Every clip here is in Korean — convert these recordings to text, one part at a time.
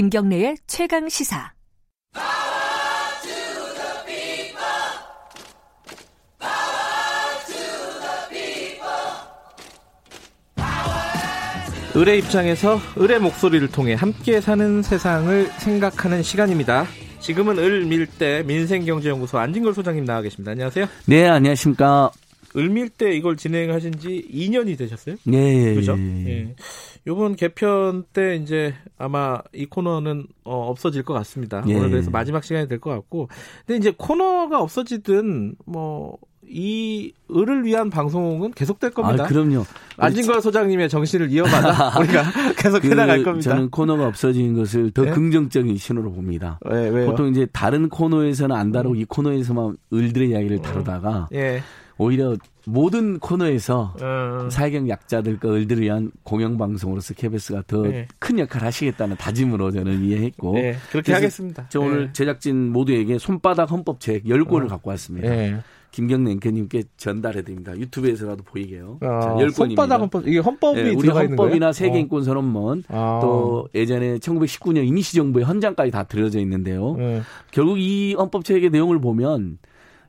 김경래의 최강 시사. 을의 입장에서 을의 목소리를 통해 함께 사는 세상을 생각하는 시간입니다. 지금은 을 밀대 민생경제연구소 안진걸 소장님 나와 계십니다. 안녕하세요. 네, 안녕하십니까. 을밀대 이걸 진행하신 지 2년이 되셨어요? 네. 그죠? 예. 요번 개편 때 이제 아마 이 코너는 어, 없어질 것 같습니다. 예. 오늘 그래서 마지막 시간이 될 것 같고. 근데 이제 코너가 없어지든 뭐, 이 을을 위한 방송은 계속될 겁니다. 아, 그럼요. 안진걸 소장님의 정신을 이어받아 우리가 계속 그, 해나갈 겁니다. 저는 코너가 없어지는 것을 더 네? 긍정적인 신호로 봅니다. 왜, 왜요? 보통 이제 다른 코너에서는 안 다루고 이 코너에서만 을들의 이야기를 다루다가 예. 오히려 모든 코너에서 어, 사회적 약자들과 을들을 위한 공영방송으로서 KBS가 더큰 네. 역할을 하시겠다는 다짐으로 저는 이해했고 예, 그렇게 하겠습니다. 저 오늘 예. 제작진 모두에게 손바닥 헌법 책 10권을 어. 갖고 왔습니다. 예. 김경래 앵커님께 전달해 드립니다. 유튜브에서라도 보이게요. 아, 자, 10권입니다. 손바닥 헌법 이게 헌법이 예, 우리 들어가 있는 거예요? 헌법이나 세계인권 어. 선언문 아. 또 예전에 1919년 임시정부의 헌장까지 다 들어져 있는데요. 예. 결국 이 헌법 책의 내용을 보면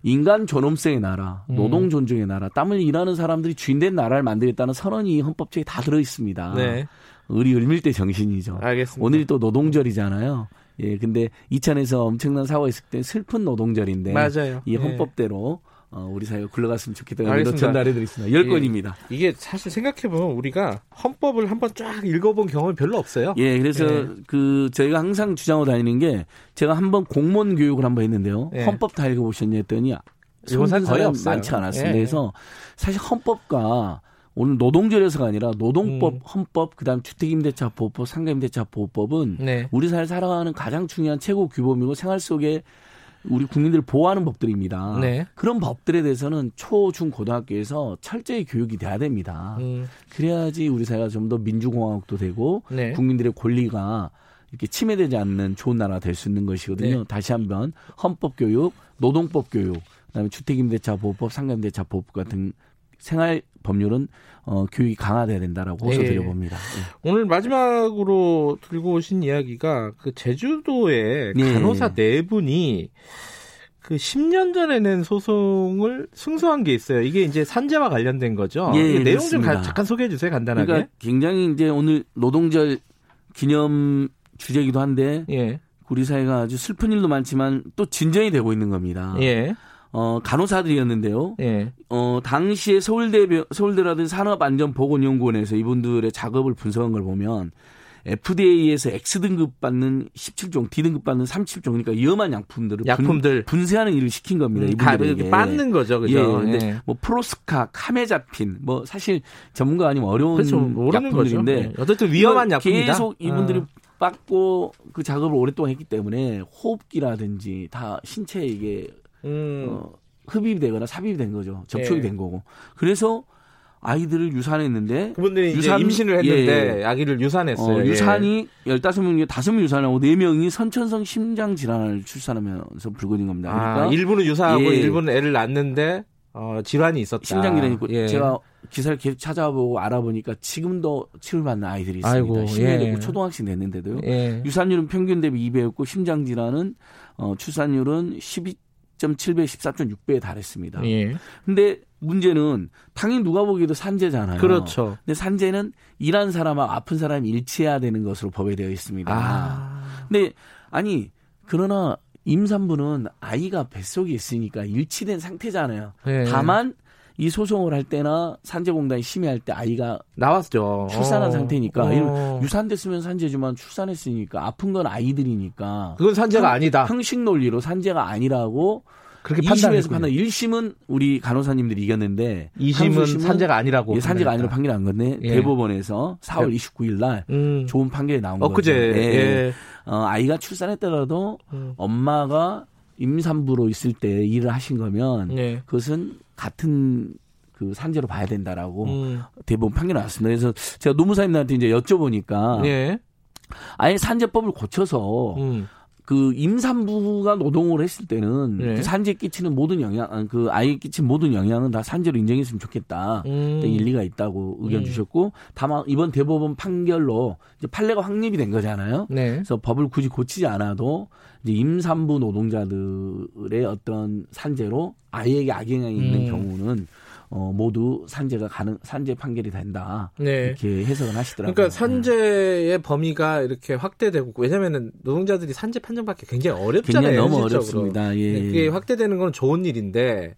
인간 존엄성의 나라, 음. 노동 존중의 나라, 땀을 일하는 사람들이 주인된 나라를 만들겠다는 선언이 이 헌법책에 다 들어 있습니다. 네. 우리 을밀대 정신이죠. 알겠습니다. 오늘이 또 노동절이잖아요. 예, 근데 이천에서 엄청난 사고가 있을 때 슬픈 노동절인데 맞아요. 이 예. 헌법대로 어, 우리 사회가 굴러갔으면 좋겠다는 의미로. 전달해드리겠습니다. 열 건입니다. 이게 사실 생각해보면 우리가 헌법을 한번 쫙 읽어본 경험이 별로 없어요. 예, 그래서 예. 그 저희가 항상 주장하고 다니는 게 제가 한번 공무원 교육을 한번 했는데요. 예. 헌법 다 읽어보셨냐 했더니 거의 없어요. 많지 않았습니다. 예. 그래서 사실 헌법과 오늘 노동절에서가 아니라 노동법, 음. 헌법, 그다음 주택임대차 보호법, 상가임대차 보호법은 네. 우리 사회 살아가는 가장 중요한 최고 규범이고 생활 속에 우리 국민들을 보호하는 법들입니다. 네. 그런 법들에 대해서는 초, 중, 고등학교에서 철저히 교육이 돼야 됩니다. 음, 그래야지 우리 사회가 좀 더 민주공화국도 되고 네. 국민들의 권리가 이렇게 침해되지 않는 좋은 나라가 될 수 있는 것이거든요. 네. 다시 한번 헌법 교육, 노동법 교육, 그다음에 주택임대차 보호법, 상가임대차 보호법 같은 생활 법률은 어, 교육이 강화돼야 된다라고 네. 호소드려 봅니다. 예. 오늘 마지막으로 들고 오신 이야기가 그 제주도의 예. 간호사 네 분이 그 10년 전에 낸 소송을 승소한 게 있어요. 이게 이제 산재와 관련된 거죠. 예, 내용 좀 그렇습니다. 가- 잠깐 소개해 주세요. 간단하게. 그러니까 굉장히 이제 오늘 노동절 기념 주제이기도 한데 예. 우리 사회가 아주 슬픈 일도 많지만 또 진전이 되고 있는 겁니다. 예. 어, 간호사들이었는데요. 예. 어, 당시에 서울대, 서울대라든지 산업안전보건연구원에서 이분들의 작업을 분석한 걸 보면 FDA에서 X등급 받는 17종, D등급 받는 37종, 그러니까 위험한 약품들을 약품들. 분, 세하는 일을 시킨 겁니다. 음, 가- 이분들에게. 이렇게 빠는 거죠. 그죠? 예, 근데 예. 뭐 프로스카, 카메자핀, 뭐 사실 전문가 아니면 어려운 그렇죠. 모르는 거죠. 약품들인데 예. 어쨌든 위험한 약품이다. 계속 이분들이 어. 받고 그 작업을 오랫동안 했기 때문에 호흡기라든지 다 신체에 이게 음. 어, 흡입이 되거나 삽입이 된 거죠. 접촉이 예. 된 거고. 그래서 아이들을 유산했는데 그분들이 유산- 임신을 했는데 예, 예. 아기를 유산했어요. 어, 예. 유산이 15명 중에 5명 유산하고 4명이 선천성 심장 질환을 출산하면서 불거진 겁니다. 아, 그러니까 일부는 유산하고 예. 일부는 애를 낳는데 어, 질환이 있었다. 심장 질환이 있고 예. 제가 기사를 계속 찾아보고 알아보니까 지금도 치료를 받는 아이들이 있습니다. 아이고, 10년 예. 되고 초등학생 됐는데도요. 예. 유산율은 평균 대비 2배였고 심장 질환은 어, 출산율은 12.7배, 14.6배에 달했습니다. 예. 근데 문제는 당연히 누가 보기에도 산재잖아요. 그렇죠. 근데 산재는 일한 사람하고 아픈 사람이 일치해야 되는 것으로 법에 되어 있습니다. 아. 근데 아니 그러나 임산부는 아이가 뱃속에 있으니까 일치된 상태잖아요. 예. 다만 이 소송을 할 때나 산재공단이 심의할 때 아이가 나왔죠. 출산한 어. 상태니까 어. 유산됐으면 산재지만 출산했으니까 아픈 건 아이들이니까 그건 산재가 아니다. 형식 논리로 산재가 아니라고 그렇게 2심에서 판단했군요. 판단 1심은 우리 간호사님들이 이겼는데 2심은 항소심은 산재가 아니라고. 예, 산재가 아니라 판단했다. 판결이 난 건데 예. 대법원에서 4월 29일 날 음. 좋은 판결이 나온 엊그제 거죠. 예. 예. 어, 아이가 출산했더라도 음. 엄마가 임산부로 있을 때 일을 하신 거면 예. 그것은 같은 그 산재로 봐야 된다라고 음. 대법원 판결이 나왔습니다. 그래서 제가 노무사님한테 이제 여쭤보니까 예. 아예 산재법을 고쳐서 음. 그 임산부가 노동을 했을 때는 네. 그 산재에 끼치는 모든 영향, 아, 그 아이에 끼친 모든 영향은 다 산재로 인정했으면 좋겠다. 음. 네, 일리가 있다고 의견 음. 주셨고 다만 이번 대법원 판결로 이제 판례가 확립이 된 거잖아요. 네. 그래서 법을 굳이 고치지 않아도 이제 임산부 노동자들의 어떤 산재로 아이에게 악영향이 있는 음. 경우는 어, 모두 산재가 가능 산재 판결이 된다 네. 이렇게 해석을 하시더라고요. 그러니까 산재의 범위가 이렇게 확대되고 왜냐면은 노동자들이 산재 판정받기 굉장히 어렵잖아요. 굉장히 너무 현실적으로. 어렵습니다. 예. 네, 그게 확대되는 건 좋은 일인데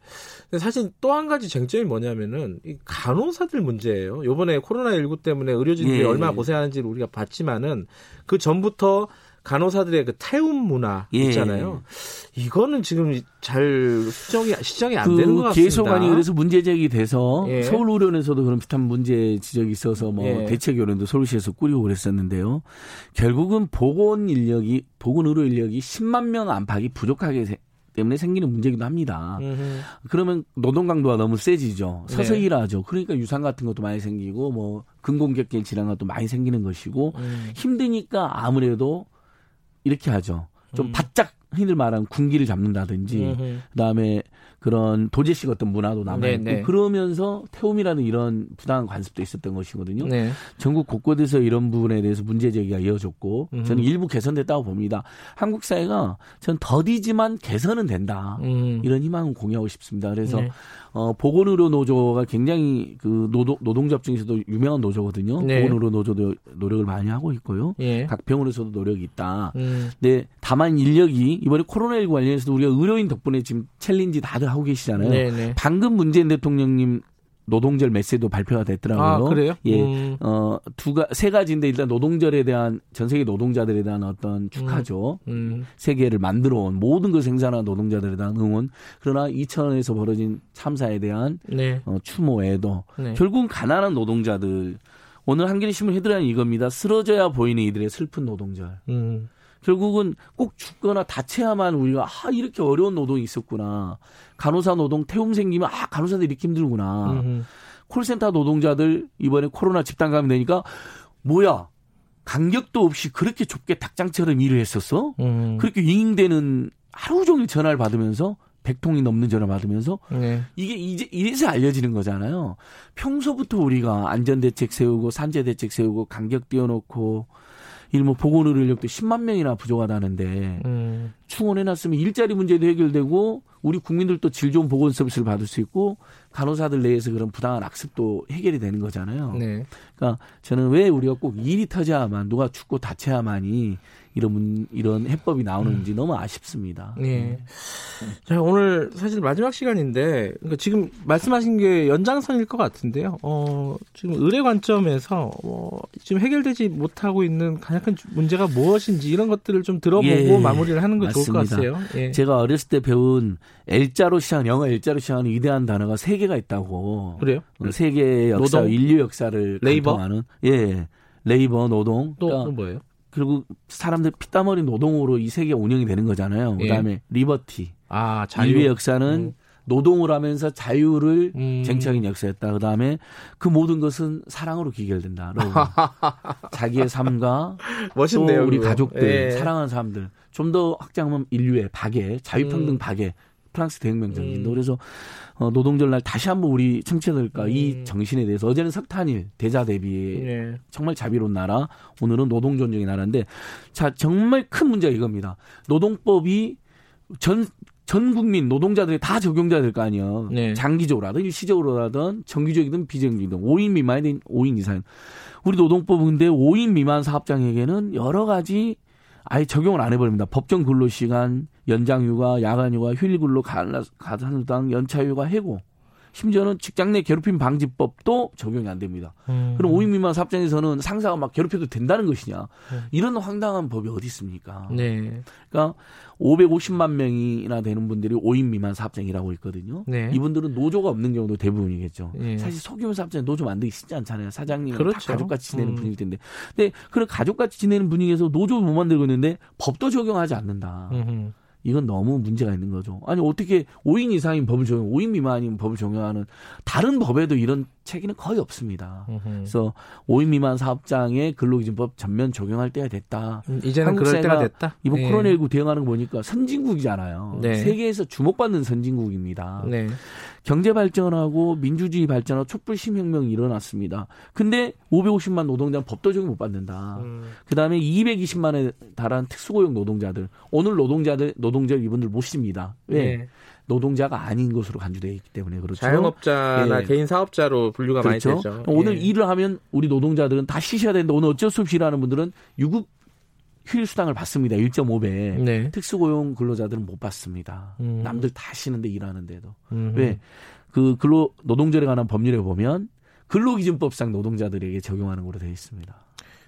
사실 또 한 가지 쟁점이 뭐냐면은 이 간호사들 문제예요. 요번에 코로나 19 때문에 의료진들이 예. 얼마나 고생하는지를 우리가 봤지만은 그 전부터 간호사들의 그 태움 문화 예. 있잖아요. 이거는 지금 잘 수정이 시정이 안 되는 것그 같습니다. 계속안이 그래서 문제 제기돼서 예. 서울 의료원에서도 그런 비슷한 문제 지적이 있어서 뭐 예. 대책위원회도 서울시에서 꾸리고 그랬었는데요. 결국은 보건 인력이 보건 의료 인력이 10만 명 안팎이 부족하게 세- 때문에 생기는 문제기도 합니다. 음흠. 그러면 노동 강도가 너무 세지죠. 서서 네. 일하죠. 그러니까 유산 같은 것도 많이 생기고 뭐 근공격계 질환 같은 것도 많이 생기는 것이고 음. 힘드니까 아무래도 이렇게 하죠. 좀 음. 바짝 흔히들 말하는 군기를 잡는다든지 음흠. 그다음에 그런 도제식 어떤 문화도 남아 있고 네, 네. 그러면서 태움이라는 이런 부당한 관습도 있었던 것이거든요. 네. 전국 곳곳에서 이런 부분에 대해서 문제 제기가 이어졌고 음. 저는 일부 개선됐다고 봅니다. 한국 사회가 전 더디지만 개선은 된다. 음. 이런 희망을 공유하고 싶습니다. 그래서 네. 어, 보건의료 노조가 굉장히 그 노동, 노동조합 중에서도 유명한 노조거든요. 네. 보건의료 노조도 노력을 많이 하고 있고요. 예. 각 병원에서도 노력이 있다. 음. 근데 다만 인력이 이번에 코로나19 관련해서도 우리가 의료인 덕분에 지금 challenge 다들 하고 계시잖아요. 네네. 방금 문재인 대통령님 노동절 메시지도 발표가 됐더라고요. 아 그래요? 예. 음. 어, 두가, 세 가지인데 일단 노동절에 대한 전 세계 노동자들에 대한 어떤 축하죠. 음. 세계를 만들어 온 모든 걸 생산한 노동자들에 대한 응원. 그러나 이천원에서 벌어진 참사에 대한 네. 어, 추모 애도. 네. 결국은 가난한 노동자들. 오늘 한겨레 신문 헤드라인 이겁니다. 쓰러져야 보이는 이들의 슬픈 노동절. 음. 결국은 꼭 죽거나 다쳐야만 우리가 아 이렇게 어려운 노동이 있었구나. 간호사 노동 태움 생기면 아 간호사들 이렇게 힘들구나. 음. 콜센터 노동자들 이번에 코로나 집단 감염되니까 뭐야 간격도 없이 그렇게 좁게 닭장처럼 일을 했었어? 음. 그렇게 윙윙대는 하루 종일 전화를 받으면서 100통이 넘는 전화 받으면서 네. 이게 이제 이래서 알려지는 거잖아요. 평소부터 우리가 안전 대책 세우고 산재 대책 세우고 간격 띄워놓고 일뭐 보건의료 인력도 10만 명이나 부족하다는데 음. 충원해놨으면 일자리 문제도 해결되고 우리 국민들도 질 좋은 보건 서비스를 받을 수 있고 간호사들 내에서 그런 부당한 악습도 해결이 되는 거잖아요. 네. 그러니까 저는 왜 우리가 꼭 일이 터져야만 누가 죽고 다쳐야만이 이런 문- 이런 해법이 나오는지 너무 아쉽습니다. 네. 자, 오늘 사실 마지막 시간인데, 그러니까 지금 말씀하신 게 연장선일 것 같은데요. 어, 지금 의뢰 관점에서, 어, 지금 해결되지 못하고 있는 가장 큰 문제가 무엇인지 이런 것들을 좀 들어보고 예, 마무리를 하는 거 좋을 것. 같아요. 예. 제가 어렸을 때 배운 L자로 시작한 영어 L자로 시작하는 위대한 단어가 세 개가 있다고. 그래요? 어, 세계의 역사, 노동? 인류 역사를 labor? 관통하는 예, labor 노동. 또, 그러니까 또 뭐예요? 그리고 사람들 피땀 흘린 노동으로 이 세계 운영이 되는 거잖아요. 예. 그다음에 liberty. 아, 자유. 인류의 역사는 음. 노동을 하면서 자유를 음. 쟁취하는 역사였다. 그다음에 그 모든 것은 사랑으로 귀결된다. 여러분. 자기의 삶과 멋있네요. 또 우리 그거. 가족들, 예. 사랑하는 사람들. 좀 더 확장하면 인류의 박애, 자유평등 음. 박애. 프랑스 대혁명 정신도 음. 그래서 어, 노동절 날 다시 한번 우리 청취자들과 이 음. 정신에 대해서 어제는 석탄일 대자 대비 예. 정말 자비로운 나라 오늘은 노동 존중의 나라인데 자 정말 큰 문제가 이겁니다 노동법이 전 전 국민 노동자들이 다 적용돼야 될 거 아니에요. 네. 장기적으로 하든 일시적으로 하든 정기적이든 비정기든 5인 미만이든 5인 이상. 우리 노동법은 근데 5인 미만 사업장에게는 여러 가지 아예 적용을 안 해버립니다. 법정 근로시간, 연장휴가, 야간휴가, 휴일근로, 가산수당, 연차휴가, 해고. 심지어는 직장 내 괴롭힘 방지법도 적용이 안 됩니다. 음. 그럼 5인 미만 사업장에서는 상사가 막 괴롭혀도 된다는 것이냐. 네. 이런 황당한 법이 어디 있습니까? 네. 그러니까 550만 명이나 되는 분들이 5인 미만 사업장이라고 있거든요. 네. 이분들은 노조가 없는 경우도 대부분이겠죠. 예. 사실 소규모 사업장에 노조 만들기 쉽지 않잖아요. 사장님은 그렇죠. 다 가족같이 지내는 음. 분일 텐데. 근데 그런 가족같이 지내는 분위기에서 노조 못 만들고 있는데 법도 적용하지 않는다. 음흠. 이건 너무 문제가 있는 거죠. 아니 어떻게 5인 이상인 법을 적용, 5인 미만인 법을 적용하는 다른 법에도 이런 체계는 거의 없습니다. 그래서 5인 미만 사업장에 근로기준법 전면 적용할 때가 됐다. 음, 이제는 그럴 때가 됐다. 이번 네. 코로나19 대응하는 거 보니까 선진국이잖아요. 네. 세계에서 주목받는 선진국입니다. 네. 경제 발전하고 민주주의 발전하고 촛불 시민혁명이 일어났습니다. 근데 550만 노동자는 법도 적용 못 받는다. 음. 그다음에 220만에 달한 특수고용 노동자들 오늘 노동자들 노동절 이분들 못 씁니다. 왜? 네. 노동자가 아닌 것으로 간주되어 있기 때문에 그렇죠. 자영업자나 예. 개인 사업자로 분류가 그렇죠. 많이 되죠. 오늘 예. 일을 하면 우리 노동자들은 다 쉬셔야 되는데 오늘 어쩔 수 없이 일하는 분들은 유급 휴일 수당을 받습니다. 1.5배. 네. 특수고용 근로자들은 못 받습니다. 음. 남들 다 쉬는데 일하는데도. 음. 왜? 그 근로 노동절에 관한 법률에 보면 근로기준법상 노동자들에게 적용하는 걸로 되어 있습니다.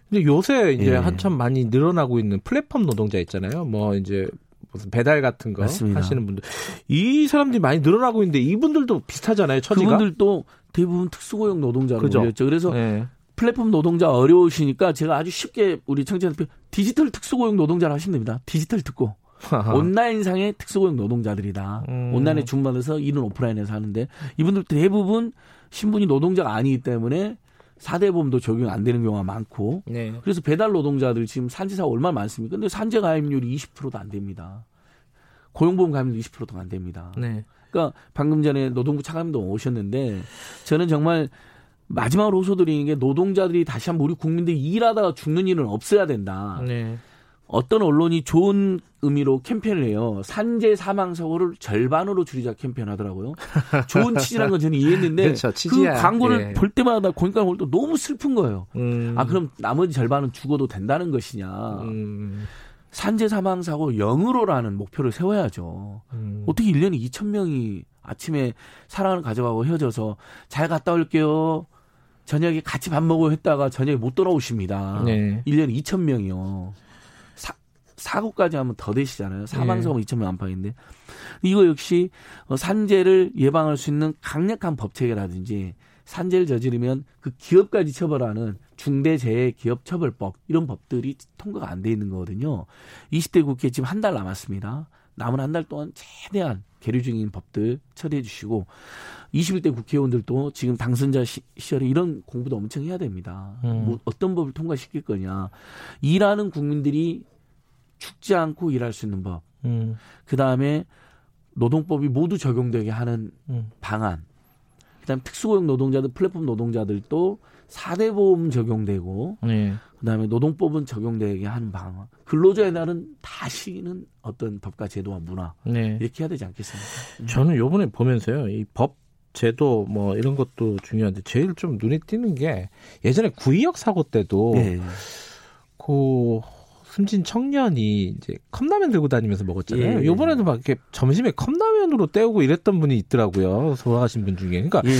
근데 요새 이제 예. 한참 많이 늘어나고 있는 플랫폼 노동자 있잖아요. 뭐 이제 무슨 배달 같은 거 맞습니다. 하시는 분들 이 사람들이 많이 늘어나고 있는데 이분들도 비슷하잖아요. 처지가. 그분들도 대부분 특수고용 노동자로 그죠. 몰렸죠. 그래서 네. 플랫폼 노동자 어려우시니까 제가 아주 쉽게 우리 청취자들 디지털 특수고용 노동자를 하시면 됩니다. 디지털 듣고 온라인상의 특수고용 노동자들이다. 음. 온라인에 주문받아서 일은 오프라인에서 하는데 이분들 대부분 신분이 노동자가 아니기 때문에 4대 보험도 적용 안 되는 경우가 많고 네. 그래서 배달 노동자들 지금 산재사가 얼마나 많습니까? 근데 산재 가입률이 20%도 안 됩니다. 고용보험 가입률 20%도 안 됩니다. 네. 그러니까 방금 전에 노동부 차관님도 오셨는데 저는 정말 마지막으로 호소드리는 게 노동자들이 다시 한번 우리 국민들이 일하다가 죽는 일은 없어야 된다. 네. 어떤 언론이 좋은 의미로 캠페인을 해요. 산재 사망 사고를 절반으로 줄이자 캠페인 하더라고요. 좋은 취지라는 건 저는 이해했는데 그렇죠, 그. 광고를 예. 볼 때마다 고니까 볼때 너무 슬픈 거예요. 음. 아 그럼 나머지 절반은 죽어도 된다는 것이냐. 음. 산재 사망 사고 0으로라는 목표를 세워야죠. 음. 어떻게 1년에 2천 명이 아침에 사랑을 가져가고 헤어져서 잘 갔다 올게요. 저녁에 같이 밥 먹고 했다가 저녁에 못 돌아오십니다. 네. 1년에 2천 명이요. 사, 사고까지 하면 더 되시잖아요. 사망사고 2천 명 안팎인데. 이거 역시 어, 산재를 예방할 수 있는 강력한 법 체계라든지 산재를 저지르면 그 기업까지 처벌하는 중대재해기업처벌법 이런 법들이 통과가 안 돼 있는 거거든요. 20대 국회 지금 한 달 남았습니다. 남은 한 달 동안 최대한 계류 중인 법들 처리해 주시고 21대 국회의원들도 지금 당선자 시, 시절에 이런 공부도 엄청 해야 됩니다. 음. 뭐 어떤 법을 통과시킬 거냐. 일하는 국민들이 죽지 않고 일할 수 있는 법. 음. 그 다음에 노동법이 모두 적용되게 하는 음. 방안. 그다음 에 특수고용 노동자들, 플랫폼 노동자들도 4대 보험 적용되고 네. 그다음에 노동법은 적용되게 하는 방안. 근로자의 날은 다시는 어떤 법과 제도와 문화 네. 이렇게 해야 되지 않겠습니까? 음. 저는 요번에 보면서요, 이 법, 제도 뭐 이런 것도 중요한데 제일 좀 눈에 띄는 게 예전에 구이역 사고 때도 예. 그 숨진 청년이 이제 컵라면 들고 다니면서 먹었잖아요. 예. 요번에도 막 이렇게 점심에 컵라면으로 때우고 이랬던 분이 있더라고요. 돌아가신 분 중에. 그러니까 예.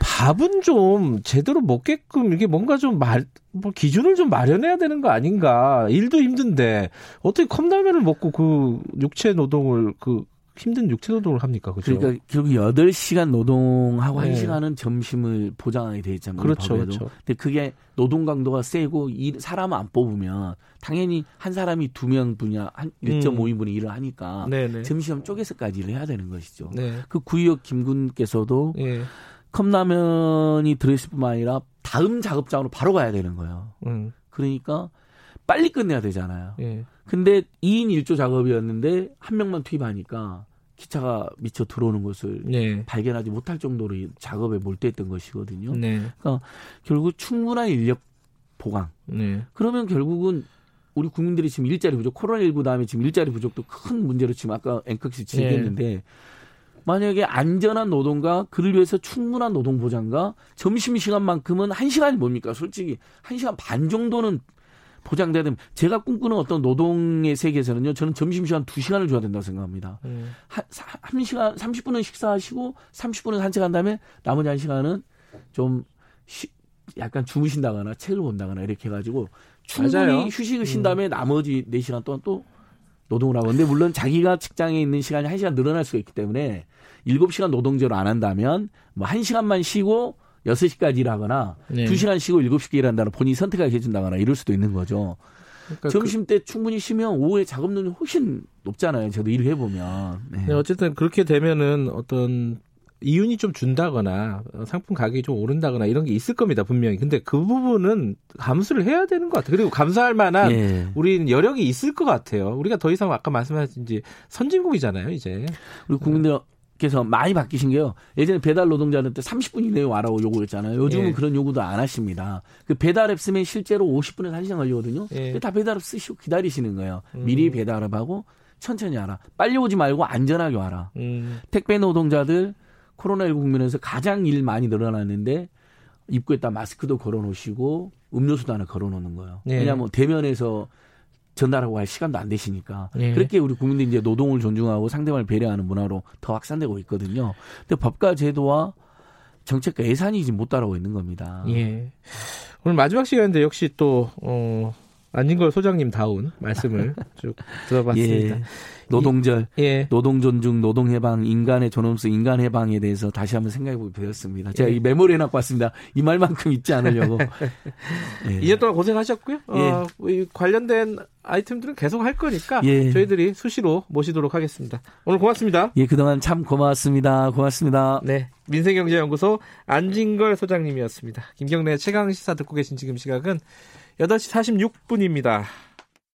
밥은 좀 제대로 먹게끔 이게 뭔가 좀 말, 뭐 기준을 좀 마련해야 되는 거 아닌가. 일도 힘든데 어떻게 컵라면을 먹고 그 육체 노동을 그 힘든 육체 노동을 합니까? 그죠? 그러니까 결국 8시간 노동하고 네. 1시간은 점심을 보장하게 돼 있잖아요. 그렇죠, 법에도. 그렇죠. 근데 그게 노동 강도가 세고 일, 사람을 안 뽑으면 당연히 한 사람이 두 명 분야 한 1.5인분의 일을 하니까 음. 네네. 점심 쪼개서까지 일을 해야 되는 것이죠. 네. 그 구의역 김군께서도 예. 컵라면이 들어있을 뿐만 아니라 다음 작업장으로 바로 가야 되는 거예요. 음. 그러니까 빨리 끝내야 되잖아요. 예. 근데 2인 1조 작업이었는데 한 명만 투입하니까 기차가 미쳐 들어오는 것을 네. 발견하지 못할 정도로 이 작업에 몰두했던 것이거든요. 네. 결국 충분한 인력 보강. 네. 그러면 결국은 우리 국민들이 지금 일자리 부족, 코로나19 다음에 지금 일자리 부족도 큰 문제로 지금 아까 앵커씨 지적했는데 만약에 안전한 노동과 그를 위해서 충분한 노동 보장과 점심 시간만큼은 한 시간이 뭡니까? 솔직히 한 시간 반 정도는 보장돼야 되면 제가 꿈꾸는 어떤 노동의 세계에서는요. 저는 점심 시간 두 시간을 줘야 된다고 생각합니다. 음. 한, 사- 한 시간 30분은 식사하시고 30분은 산책한 다음에 나머지 한 시간은 좀 쉬- 약간 주무신다거나 책을 본다거나 이렇게 해 가지고 충분히 맞아요. 휴식을 쉰 음. 다음에 나머지 4시간 동안 또 노동을 하고 근데 물론 자기가 직장에 있는 시간이 1시간 늘어날 수가 있기 때문에 7시간 노동제로 안 한다면 뭐 1시간만 쉬고 6시까지 일하거나 네. 2시간 쉬고 7시까지 일한다는 본인이 선택하게 해준다거나 이럴 수도 있는 거죠. 그러니까 점심 때 충분히 쉬면 오후에 작업 능력이 훨씬 높잖아요. 저도 일을 해보면. 네. 네, 어쨌든 그렇게 되면은 어떤 이윤이 좀 준다거나 어, 상품 가격이 좀 오른다거나 이런 게 있을 겁니다 분명히. 근데 그 부분은 감수를 해야 되는 것 같아요. 그리고 감수할 만한 예. 우리는 여력이 있을 것 같아요. 우리가 더 이상 아까 말씀하신 선진국이잖아요 이제. 우리 국민들 께서 많이 바뀌신 게요. 예전에 배달 노동자한테 30분 이내에 와라고 요구했잖아요. 요즘은 예. 그런 요구도 안 하십니다. 그 배달앱 쓰면 실제로 50분에서 1시간 걸리거든요. 예. 다 배달앱 쓰시고 기다리시는 거예요. 음. 미리 배달앱 하고 천천히 와라. 빨리 오지 말고 안전하게 와라. 음, 택배 노동자들 코로나19 국면에서 가장 일 많이 늘어났는데 입구에다 마스크도 걸어 놓으시고 음료수도 하나 걸어 놓는 거예요. 예. 왜냐하면 대면에서 전달하고 할 시간도 안 되시니까 예. 그렇게 우리 국민들이 이제 노동을 존중하고 상대방을 배려하는 문화로 더 확산되고 있거든요. 근데 법과 제도와 정책과 예산이 지금 못 따라오고 있는 겁니다. 예. 오늘 마지막 시간인데 역시 또 어, 안진걸 소장님 다운 말씀을 쭉 들어봤습니다. 예. 노동절, 예. 노동 존중, 노동 해방, 인간의 존엄성, 인간 해방에 대해서 다시 한번 생각해보게 되었습니다. 제가 예. 이 메모리 해놓고 왔습니다. 이 말만큼 잊지 않으려고. 예. 2년 동안 고생하셨고요. 어, 이 관련된 아이템들은 계속 할 거니까 예. 저희들이 수시로 모시도록 하겠습니다. 오늘 고맙습니다. 예, 그동안 참 고맙습니다. 고맙습니다. 네. 민생경제연구소 안진걸 소장님이었습니다. 김경래 최강 시사 듣고 계신 지금 시각은 8시 46분입니다.